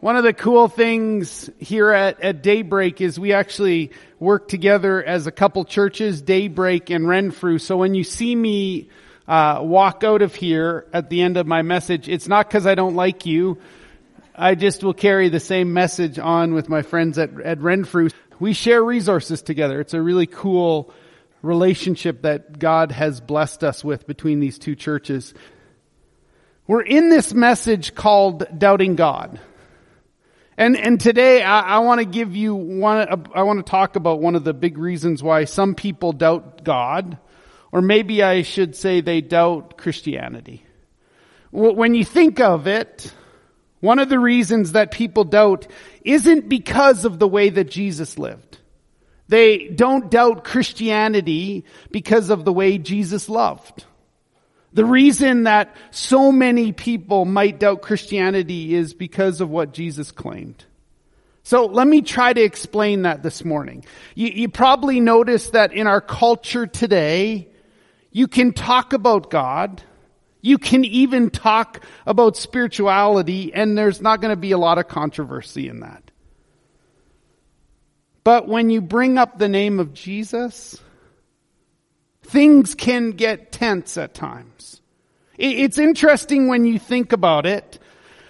One of the cool things here at, at Daybreak is we actually work together as a couple churches, Daybreak and Renfrew. So when you see me uh, walk out of here at the end of my message, it's not because I don't like you. I just will carry the same message on with my friends at, at Renfrew. We share resources together. It's a really cool relationship that God has blessed us with between these two churches. We're in this message called Doubting God. And, and today I, I want to give you one, I want to talk about one of the big reasons why some people doubt God, or maybe I should say they doubt Christianity. When you think of it, one of the reasons that people doubt isn't because of the way that Jesus lived. They don't doubt Christianity because of the way Jesus loved. The reason that so many people might doubt Christianity is because of what Jesus claimed. So let me try to explain that this morning. You, you, probably noticed that in our culture today, you can talk about God. You can even talk about spirituality and there's not going to be a lot of controversy in that. But when you bring up the name of Jesus, things can get tense at times. It's interesting when you think about it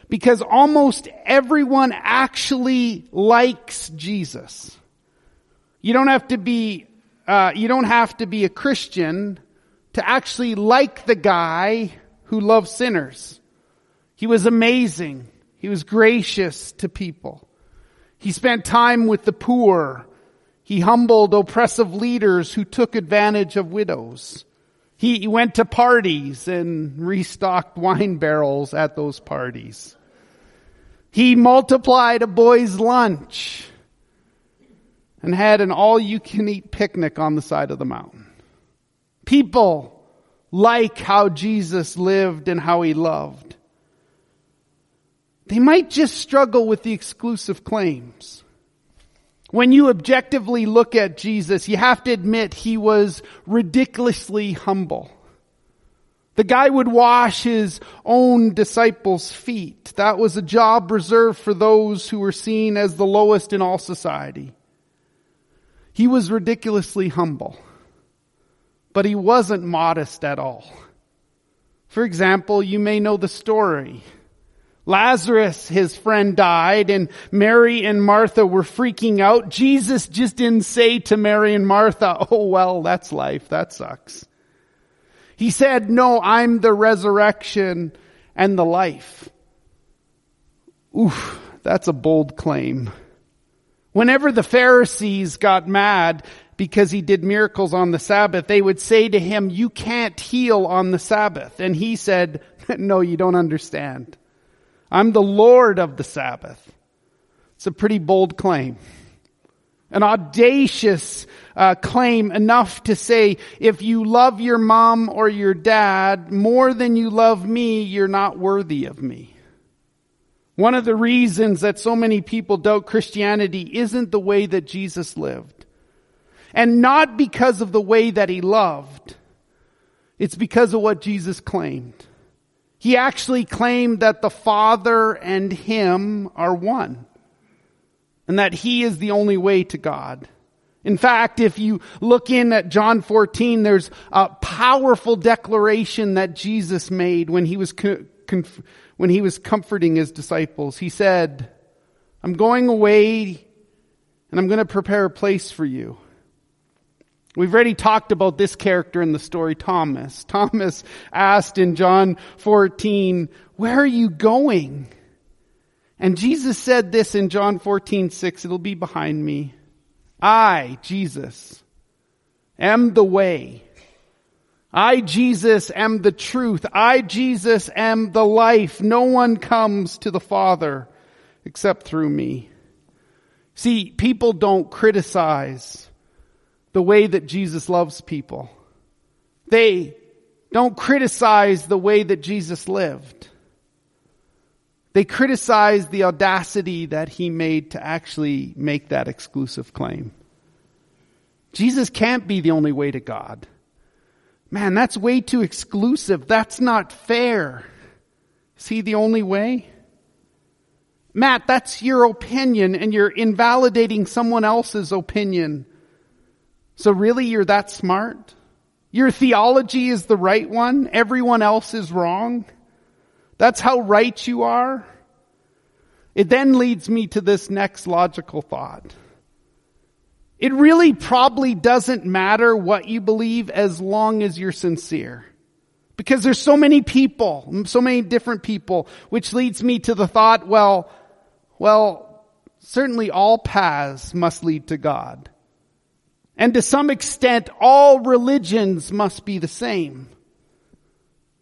because almost everyone actually likes Jesus. You don't have to be, uh, you don't have to be a Christian to actually like the guy who loves sinners. He was amazing. He was gracious to people. He spent time with the poor he humbled oppressive leaders who took advantage of widows. He went to parties and restocked wine barrels at those parties. He multiplied a boy's lunch and had an all you can eat picnic on the side of the mountain. People like how Jesus lived and how he loved. They might just struggle with the exclusive claims. When you objectively look at Jesus, you have to admit he was ridiculously humble. The guy would wash his own disciples' feet. That was a job reserved for those who were seen as the lowest in all society. He was ridiculously humble. But he wasn't modest at all. For example, you may know the story Lazarus, his friend, died and Mary and Martha were freaking out. Jesus just didn't say to Mary and Martha, oh well, that's life. That sucks. He said, no, I'm the resurrection and the life. Oof, that's a bold claim. Whenever the Pharisees got mad because he did miracles on the Sabbath, they would say to him, you can't heal on the Sabbath. And he said, no, you don't understand. I'm the Lord of the Sabbath. It's a pretty bold claim. An audacious uh, claim enough to say, if you love your mom or your dad more than you love me, you're not worthy of me. One of the reasons that so many people doubt Christianity isn't the way that Jesus lived. And not because of the way that he loved. It's because of what Jesus claimed. He actually claimed that the Father and Him are one. And that He is the only way to God. In fact, if you look in at John 14, there's a powerful declaration that Jesus made when he was, when he was comforting his disciples. He said, I'm going away and I'm going to prepare a place for you. We've already talked about this character in the story, Thomas. Thomas asked in John 14, where are you going? And Jesus said this in John 14, 6, it'll be behind me. I, Jesus, am the way. I, Jesus, am the truth. I, Jesus, am the life. No one comes to the Father except through me. See, people don't criticize the way that Jesus loves people. They don't criticize the way that Jesus lived. They criticize the audacity that he made to actually make that exclusive claim. Jesus can't be the only way to God. Man, that's way too exclusive. That's not fair. Is he the only way? Matt, that's your opinion and you're invalidating someone else's opinion. So really you're that smart? Your theology is the right one. Everyone else is wrong. That's how right you are. It then leads me to this next logical thought. It really probably doesn't matter what you believe as long as you're sincere. Because there's so many people, so many different people, which leads me to the thought, well, well, certainly all paths must lead to God. And to some extent, all religions must be the same.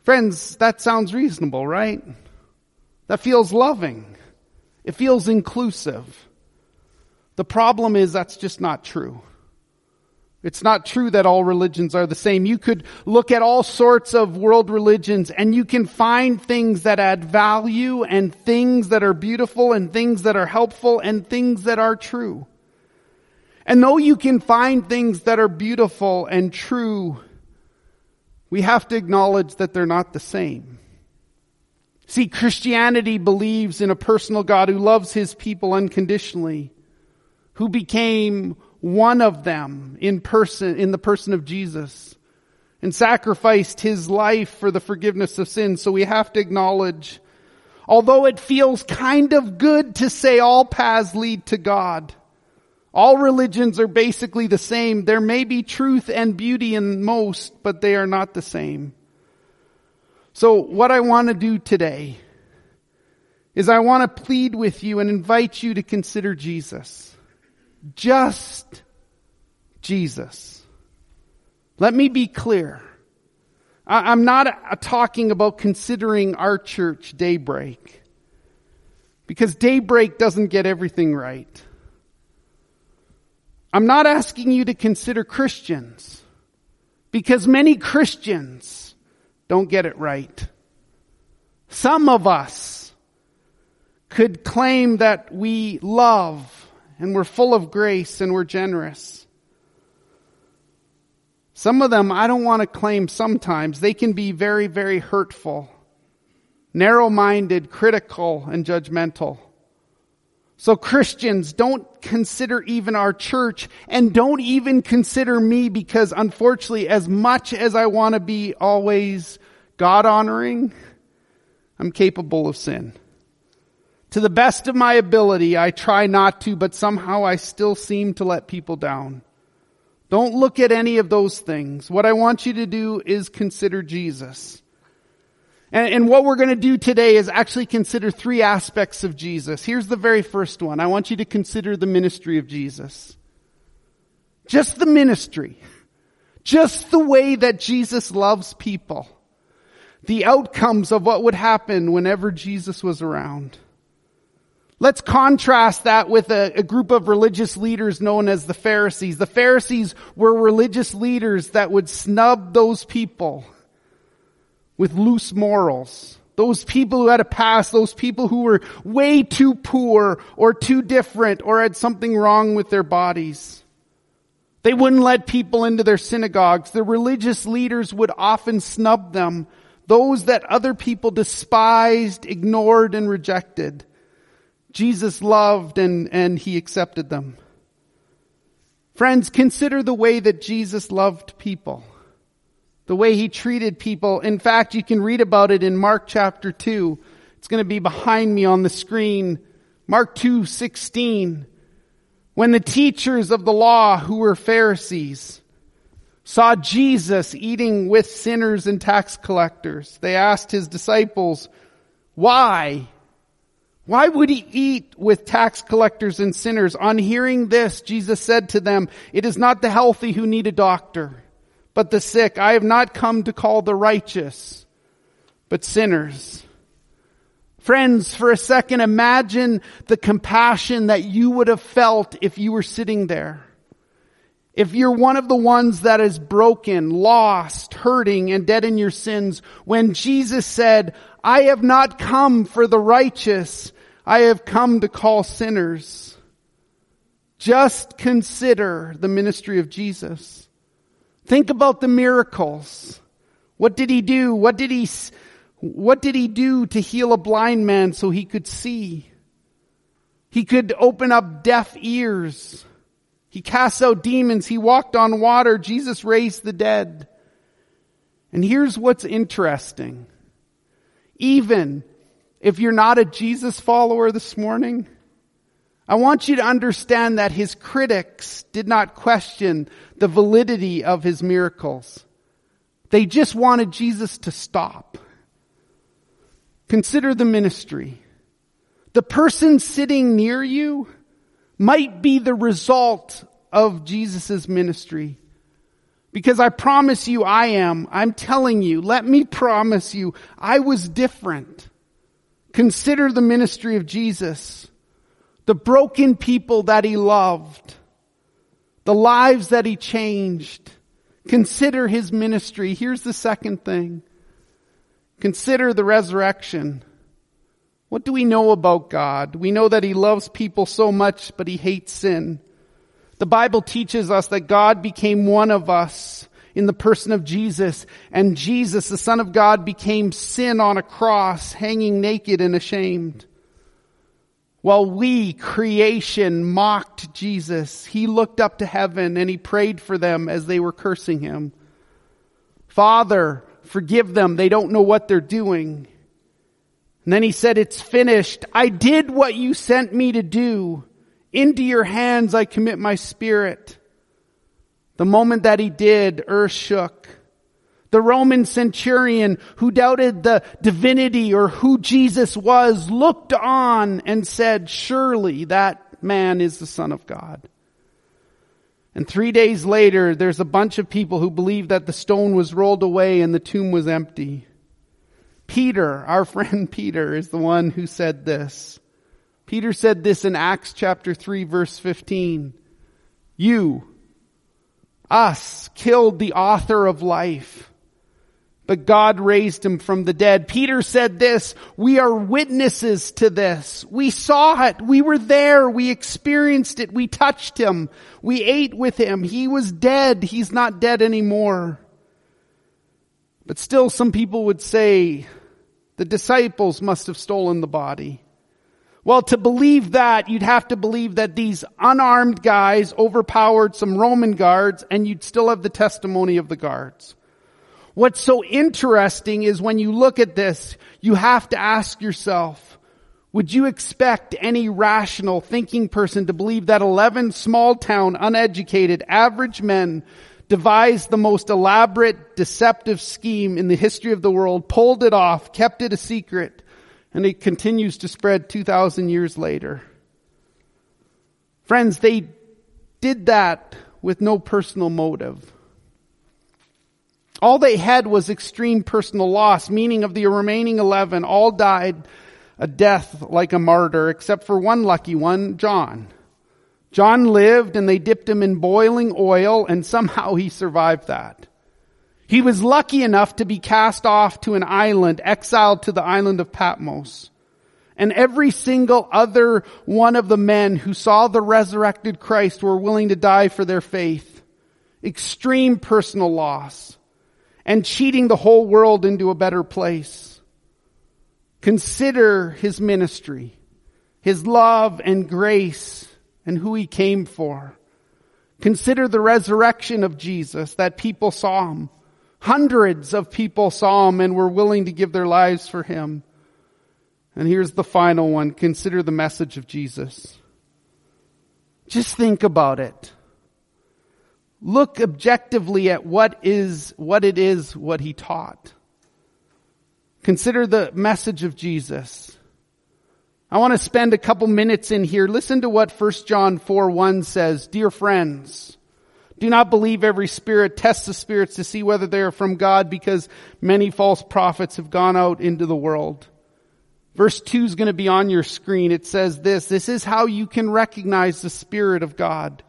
Friends, that sounds reasonable, right? That feels loving. It feels inclusive. The problem is that's just not true. It's not true that all religions are the same. You could look at all sorts of world religions and you can find things that add value and things that are beautiful and things that are helpful and things that are true. And though you can find things that are beautiful and true, we have to acknowledge that they're not the same. See, Christianity believes in a personal God who loves his people unconditionally, who became one of them in person, in the person of Jesus and sacrificed his life for the forgiveness of sins. So we have to acknowledge, although it feels kind of good to say all paths lead to God, all religions are basically the same. There may be truth and beauty in most, but they are not the same. So what I want to do today is I want to plead with you and invite you to consider Jesus. Just Jesus. Let me be clear. I'm not talking about considering our church daybreak. Because daybreak doesn't get everything right. I'm not asking you to consider Christians. Because many Christians don't get it right. Some of us could claim that we love and we're full of grace and we're generous. Some of them, I don't want to claim sometimes, they can be very, very hurtful, narrow-minded, critical, and judgmental. So Christians, don't consider even our church and don't even consider me because unfortunately, as much as I want to be always God honoring, I'm capable of sin. To the best of my ability, I try not to, but somehow I still seem to let people down. Don't look at any of those things. What I want you to do is consider Jesus. And, and what we're going to do today is actually consider three aspects of Jesus. Here's the very first one. I want you to consider the ministry of Jesus. Just the ministry. Just the way that Jesus loves people. The outcomes of what would happen whenever Jesus was around. Let's contrast that with a, a, group of religious leaders known as the Pharisees. The Pharisees were religious leaders that would snub those people with loose morals. Those people who had a past, those people who were way too poor or too different or had something wrong with their bodies. They wouldn't let people into their synagogues. The religious leaders would often snub them. Those that other people despised, ignored, and rejected. Jesus loved and, and he accepted them. Friends, consider the way that Jesus loved people. The way he treated people. In fact, you can read about it in Mark chapter 2. It's going to be behind me on the screen. Mark 2, 16. When the teachers of the law who were Pharisees saw Jesus eating with sinners and tax collectors, they asked his disciples, why? Why would he eat with tax collectors and sinners? On hearing this, Jesus said to them, it is not the healthy who need a doctor, but the sick. I have not come to call the righteous, but sinners. Friends, for a second, imagine the compassion that you would have felt if you were sitting there. If you're one of the ones that is broken, lost, hurting, and dead in your sins, when Jesus said, I have not come for the righteous, I have come to call sinners. Just consider the ministry of Jesus. Think about the miracles. What did he do? What did he, what did he do to heal a blind man so he could see? He could open up deaf ears. He cast out demons. He walked on water. Jesus raised the dead. And here's what's interesting. Even if you're not a Jesus follower this morning, I want you to understand that his critics did not question the validity of his miracles. They just wanted Jesus to stop. Consider the ministry. The person sitting near you might be the result of Jesus' ministry. Because I promise you I am. I'm telling you, let me promise you, I was different. Consider the ministry of Jesus. The broken people that he loved. The lives that he changed. Consider his ministry. Here's the second thing. Consider the resurrection. What do we know about God? We know that He loves people so much, but He hates sin. The Bible teaches us that God became one of us in the person of Jesus, and Jesus, the Son of God, became sin on a cross, hanging naked and ashamed. While we, creation, mocked Jesus, He looked up to heaven and He prayed for them as they were cursing Him. Father, forgive them. They don't know what they're doing. And then he said, it's finished. I did what you sent me to do. Into your hands I commit my spirit. The moment that he did, earth shook. The Roman centurion who doubted the divinity or who Jesus was looked on and said, surely that man is the son of God. And three days later, there's a bunch of people who believe that the stone was rolled away and the tomb was empty. Peter, our friend Peter, is the one who said this. Peter said this in Acts chapter 3 verse 15. You, us, killed the author of life, but God raised him from the dead. Peter said this, we are witnesses to this. We saw it. We were there. We experienced it. We touched him. We ate with him. He was dead. He's not dead anymore. But still some people would say, the disciples must have stolen the body. Well, to believe that, you'd have to believe that these unarmed guys overpowered some Roman guards and you'd still have the testimony of the guards. What's so interesting is when you look at this, you have to ask yourself, would you expect any rational thinking person to believe that 11 small town, uneducated, average men devised the most elaborate, deceptive scheme in the history of the world, pulled it off, kept it a secret, and it continues to spread 2,000 years later. Friends, they did that with no personal motive. All they had was extreme personal loss, meaning of the remaining 11, all died a death like a martyr, except for one lucky one, John. John lived and they dipped him in boiling oil and somehow he survived that. He was lucky enough to be cast off to an island, exiled to the island of Patmos. And every single other one of the men who saw the resurrected Christ were willing to die for their faith. Extreme personal loss and cheating the whole world into a better place. Consider his ministry, his love and grace and who he came for. Consider the resurrection of Jesus that people saw him. Hundreds of people saw him and were willing to give their lives for him. And here's the final one. Consider the message of Jesus. Just think about it. Look objectively at what is, what it is, what he taught. Consider the message of Jesus. I want to spend a couple minutes in here. Listen to what 1 John 4 1 says. Dear friends, do not believe every spirit. Test the spirits to see whether they are from God because many false prophets have gone out into the world. Verse 2 is going to be on your screen. It says this, this is how you can recognize the Spirit of God.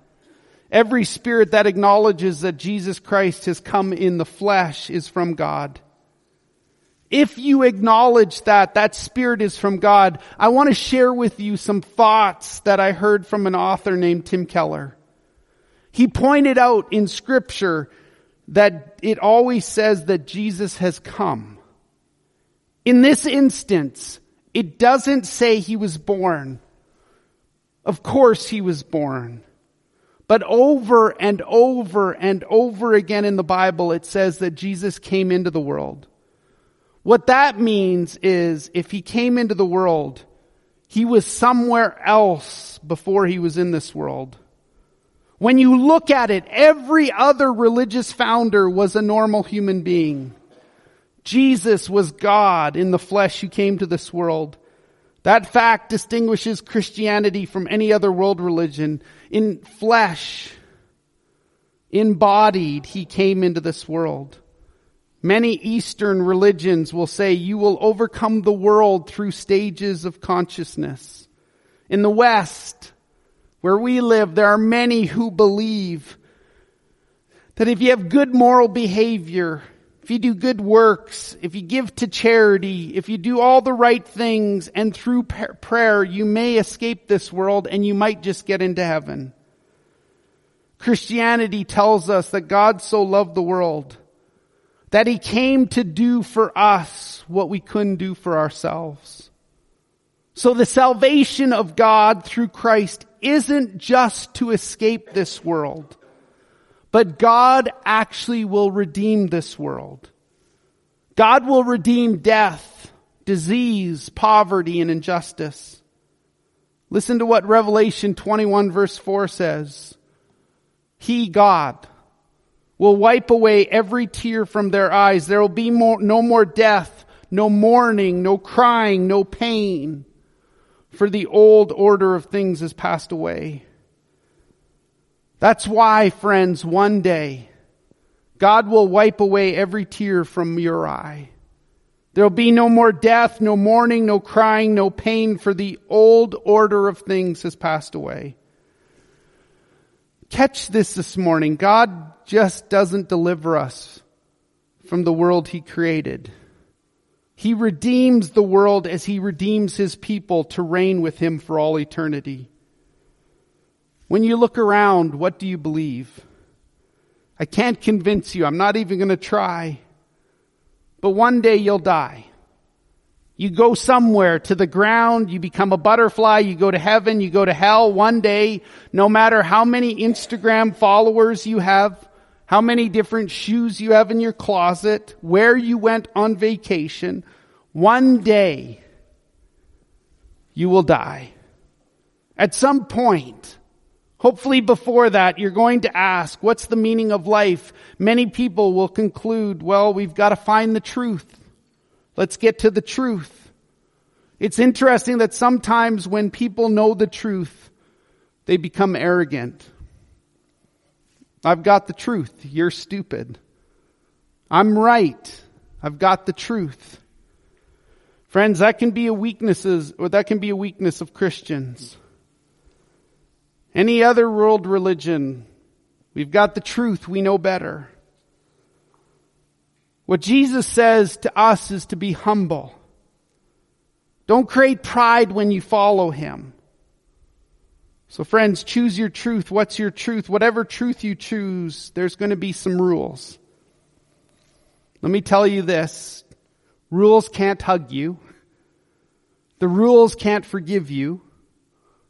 Every spirit that acknowledges that Jesus Christ has come in the flesh is from God if you acknowledge that that spirit is from God, I want to share with you some thoughts that I heard from an author named Tim Keller. He pointed out in scripture that it always says that Jesus has come. In this instance, it doesn't say he was born. Of course he was born. But over and over and over again in the Bible, it says that Jesus came into the world. What that means is if he came into the world, he was somewhere else before he was in this world. When you look at it, every other religious founder was a normal human being. Jesus was God in the flesh who came to this world. That fact distinguishes Christianity from any other world religion. In flesh, embodied, he came into this world. Many Eastern religions will say you will overcome the world through stages of consciousness. In the West, where we live, there are many who believe that if you have good moral behavior, if you do good works, if you give to charity, if you do all the right things, and through prayer, you may escape this world and you might just get into heaven. Christianity tells us that God so loved the world that he came to do for us what we couldn't do for ourselves. So the salvation of God through Christ isn't just to escape this world. But God actually will redeem this world. God will redeem death, disease, poverty, and injustice. Listen to what Revelation 21 verse 4 says. He, God, will wipe away every tear from their eyes. There will be more, no more death, no mourning, no crying, no pain, for the old order of things has passed away. That's why, friends, one day, God will wipe away every tear from your eye. There'll be no more death, no mourning, no crying, no pain, for the old order of things has passed away. Catch this this morning. God just doesn't deliver us from the world He created. He redeems the world as He redeems His people to reign with Him for all eternity. When you look around, what do you believe? I can't convince you. I'm not even going to try. But one day you'll die. You go somewhere to the ground, you become a butterfly, you go to heaven, you go to hell one day, no matter how many Instagram followers you have, how many different shoes you have in your closet, where you went on vacation, one day you will die. At some point, Hopefully before that, you're going to ask, what's the meaning of life? Many people will conclude, well, we've got to find the truth. Let's get to the truth. It's interesting that sometimes when people know the truth, they become arrogant. I've got the truth. You're stupid. I'm right. I've got the truth. Friends, that can be a weaknesses, or that can be a weakness of Christians. Any other world religion, we've got the truth, we know better. What Jesus says to us is to be humble. Don't create pride when you follow Him. So friends, choose your truth. What's your truth? Whatever truth you choose, there's going to be some rules. Let me tell you this. Rules can't hug you. The rules can't forgive you.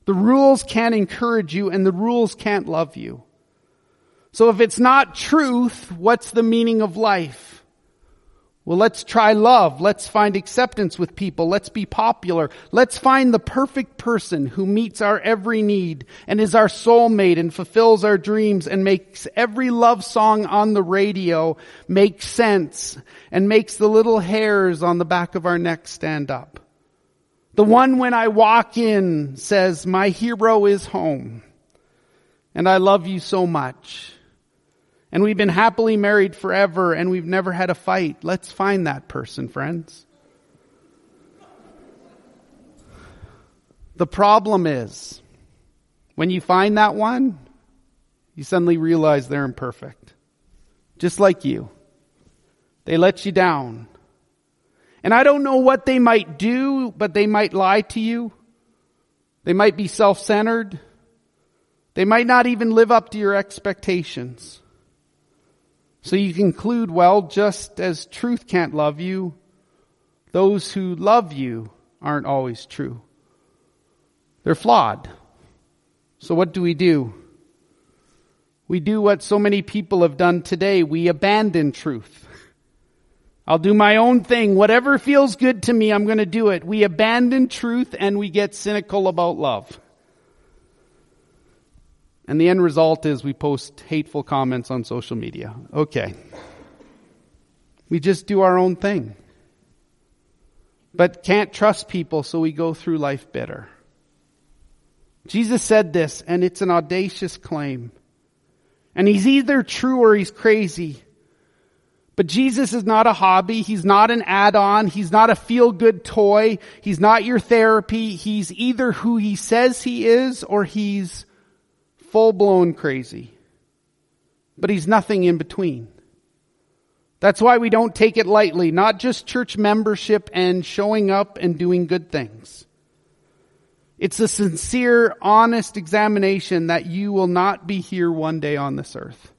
The rules can't encourage you and the rules can't love you. So if it's not truth, what's the meaning of life? Well, let's try love. Let's find acceptance with people. Let's be popular. Let's find the perfect person who meets our every need and is our soulmate and fulfills our dreams and makes every love song on the radio make sense and makes the little hairs on the back of our neck stand up. The one when I walk in says, my hero is home and I love you so much. And we've been happily married forever and we've never had a fight. Let's find that person, friends. The problem is, when you find that one, you suddenly realize they're imperfect. Just like you. They let you down. And I don't know what they might do, but they might lie to you. They might be self-centered. They might not even live up to your expectations. So you conclude, well, just as truth can't love you, those who love you aren't always true. They're flawed. So what do we do? We do what so many people have done today. We abandon truth. I'll do my own thing. Whatever feels good to me, I'm going to do it. We abandon truth and we get cynical about love. And the end result is we post hateful comments on social media. Okay. We just do our own thing. But can't trust people, so we go through life bitter. Jesus said this, and it's an audacious claim. And he's either true or he's crazy. But Jesus is not a hobby. He's not an add-on. He's not a feel-good toy. He's not your therapy. He's either who he says he is or he's full-blown crazy. But he's nothing in between. That's why we don't take it lightly, not just church membership and showing up and doing good things. It's a sincere, honest examination that you will not be here one day on this earth.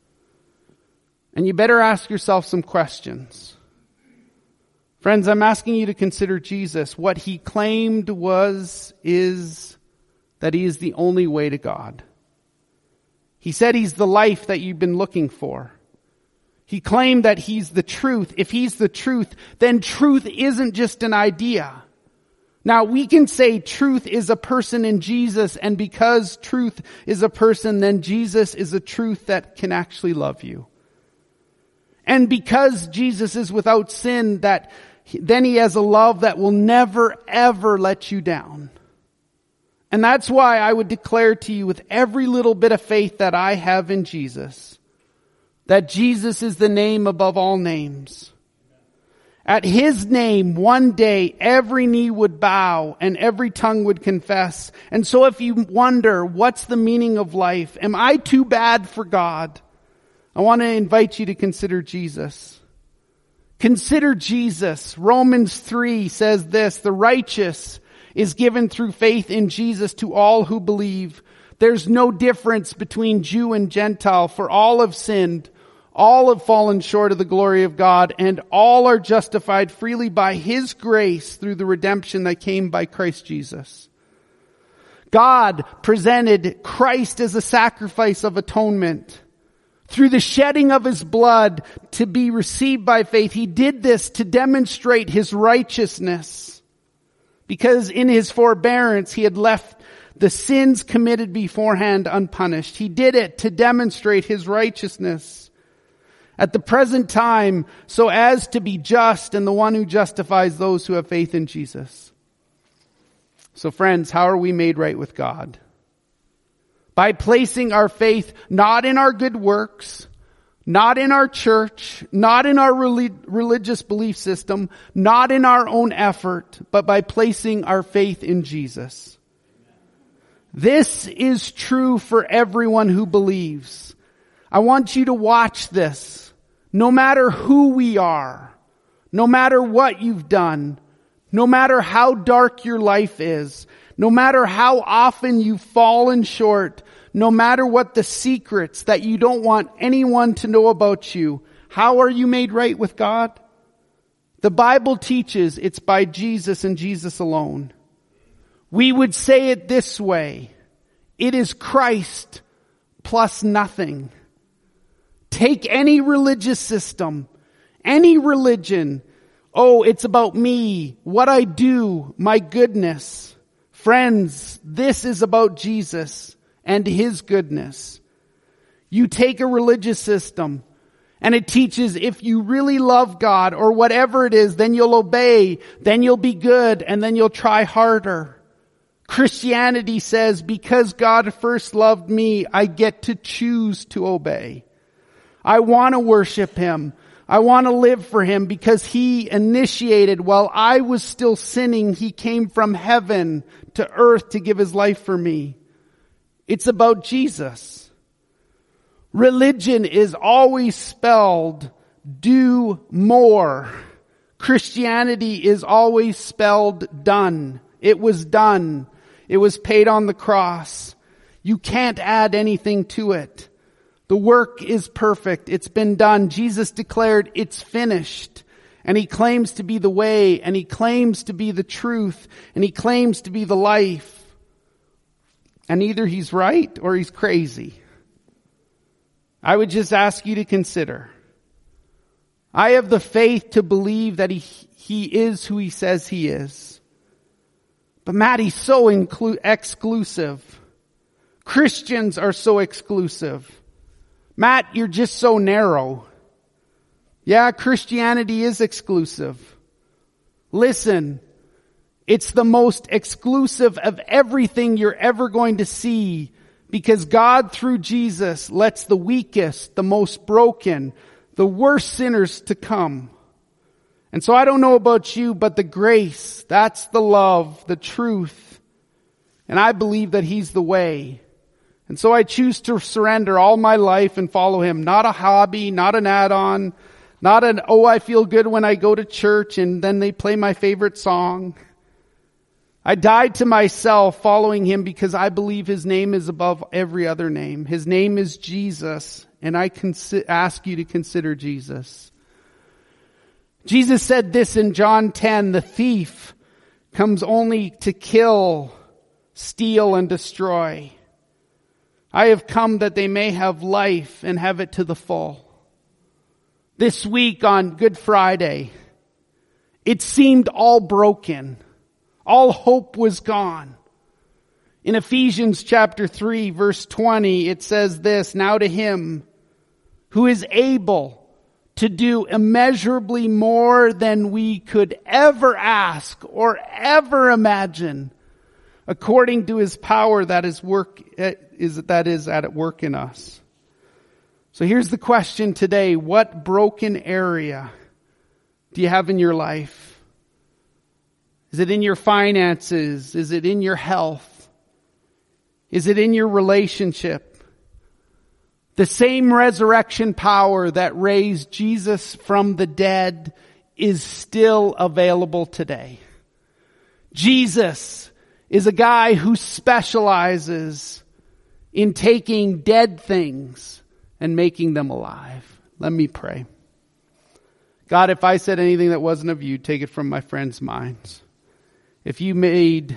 And you better ask yourself some questions. Friends, I'm asking you to consider Jesus. What he claimed was, is that he is the only way to God. He said he's the life that you've been looking for. He claimed that he's the truth. If he's the truth, then truth isn't just an idea. Now we can say truth is a person in Jesus and because truth is a person, then Jesus is a truth that can actually love you. And because Jesus is without sin, that then he has a love that will never ever let you down. And that's why I would declare to you with every little bit of faith that I have in Jesus, that Jesus is the name above all names. At his name, one day, every knee would bow and every tongue would confess. And so if you wonder, what's the meaning of life? Am I too bad for God? I want to invite you to consider Jesus. Consider Jesus. Romans 3 says this, the righteous is given through faith in Jesus to all who believe. There's no difference between Jew and Gentile, for all have sinned. All have fallen short of the glory of God, and all are justified freely by His grace through the redemption that came by Christ Jesus. God presented Christ as a sacrifice of atonement through the shedding of his blood to be received by faith. He did this to demonstrate his righteousness because in his forbearance he had left the sins committed beforehand unpunished. He did it to demonstrate his righteousness at the present time so as to be just and the one who justifies those who have faith in Jesus. So friends, how are we made right with God? By placing our faith not in our good works, not in our church, not in our religious belief system, not in our own effort, but by placing our faith in Jesus. This is true for everyone who believes. I want you to watch this. No matter who we are, no matter what you've done, no matter how dark your life is, no matter how often you've fallen short, no matter what the secrets that you don't want anyone to know about you, how are you made right with God? The Bible teaches it's by Jesus and Jesus alone. We would say it this way. It is Christ plus nothing. Take any religious system, any religion. Oh, it's about me, what I do, my goodness. Friends, this is about Jesus and His goodness. You take a religious system and it teaches if you really love God or whatever it is, then you'll obey, then you'll be good, and then you'll try harder. Christianity says because God first loved me, I get to choose to obey. I want to worship Him. I want to live for Him because He initiated while I was still sinning, He came from heaven to earth to give His life for me. It's about Jesus. Religion is always spelled do more. Christianity is always spelled done. It was done. It was paid on the cross. You can't add anything to it. The work is perfect. It's been done. Jesus declared it's finished. And he claims to be the way, and he claims to be the truth, and he claims to be the life. And either he's right or he's crazy. I would just ask you to consider. I have the faith to believe that he, he is who he says he is. But Matt, he's so inclu- exclusive. Christians are so exclusive. Matt, you're just so narrow. Yeah, Christianity is exclusive. Listen, it's the most exclusive of everything you're ever going to see because God through Jesus lets the weakest, the most broken, the worst sinners to come. And so I don't know about you, but the grace, that's the love, the truth. And I believe that He's the way. And so I choose to surrender all my life and follow Him. Not a hobby, not an add-on, not an, oh, I feel good when I go to church and then they play my favorite song. I died to myself following Him because I believe His name is above every other name. His name is Jesus and I consi- ask you to consider Jesus. Jesus said this in John 10, the thief comes only to kill, steal, and destroy. I have come that they may have life and have it to the full. This week on Good Friday, it seemed all broken. All hope was gone. In Ephesians chapter 3 verse 20, it says this, Now to him who is able to do immeasurably more than we could ever ask or ever imagine according to his power that is work, eh, is, that is at work in us. So here's the question today. What broken area do you have in your life? Is it in your finances? Is it in your health? Is it in your relationship? The same resurrection power that raised Jesus from the dead is still available today. Jesus is a guy who specializes in taking dead things and making them alive. Let me pray. God, if I said anything that wasn't of you, take it from my friends' minds. If you made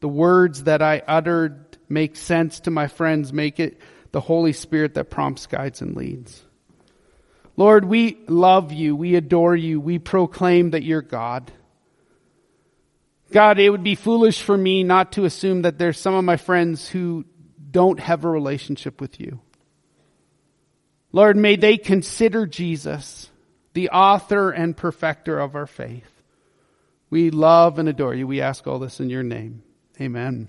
the words that I uttered make sense to my friends, make it the Holy Spirit that prompts, guides, and leads. Lord, we love you. We adore you. We proclaim that you're God. God, it would be foolish for me not to assume that there's some of my friends who don't have a relationship with you. Lord, may they consider Jesus, the author and perfecter of our faith. We love and adore you. We ask all this in your name. Amen.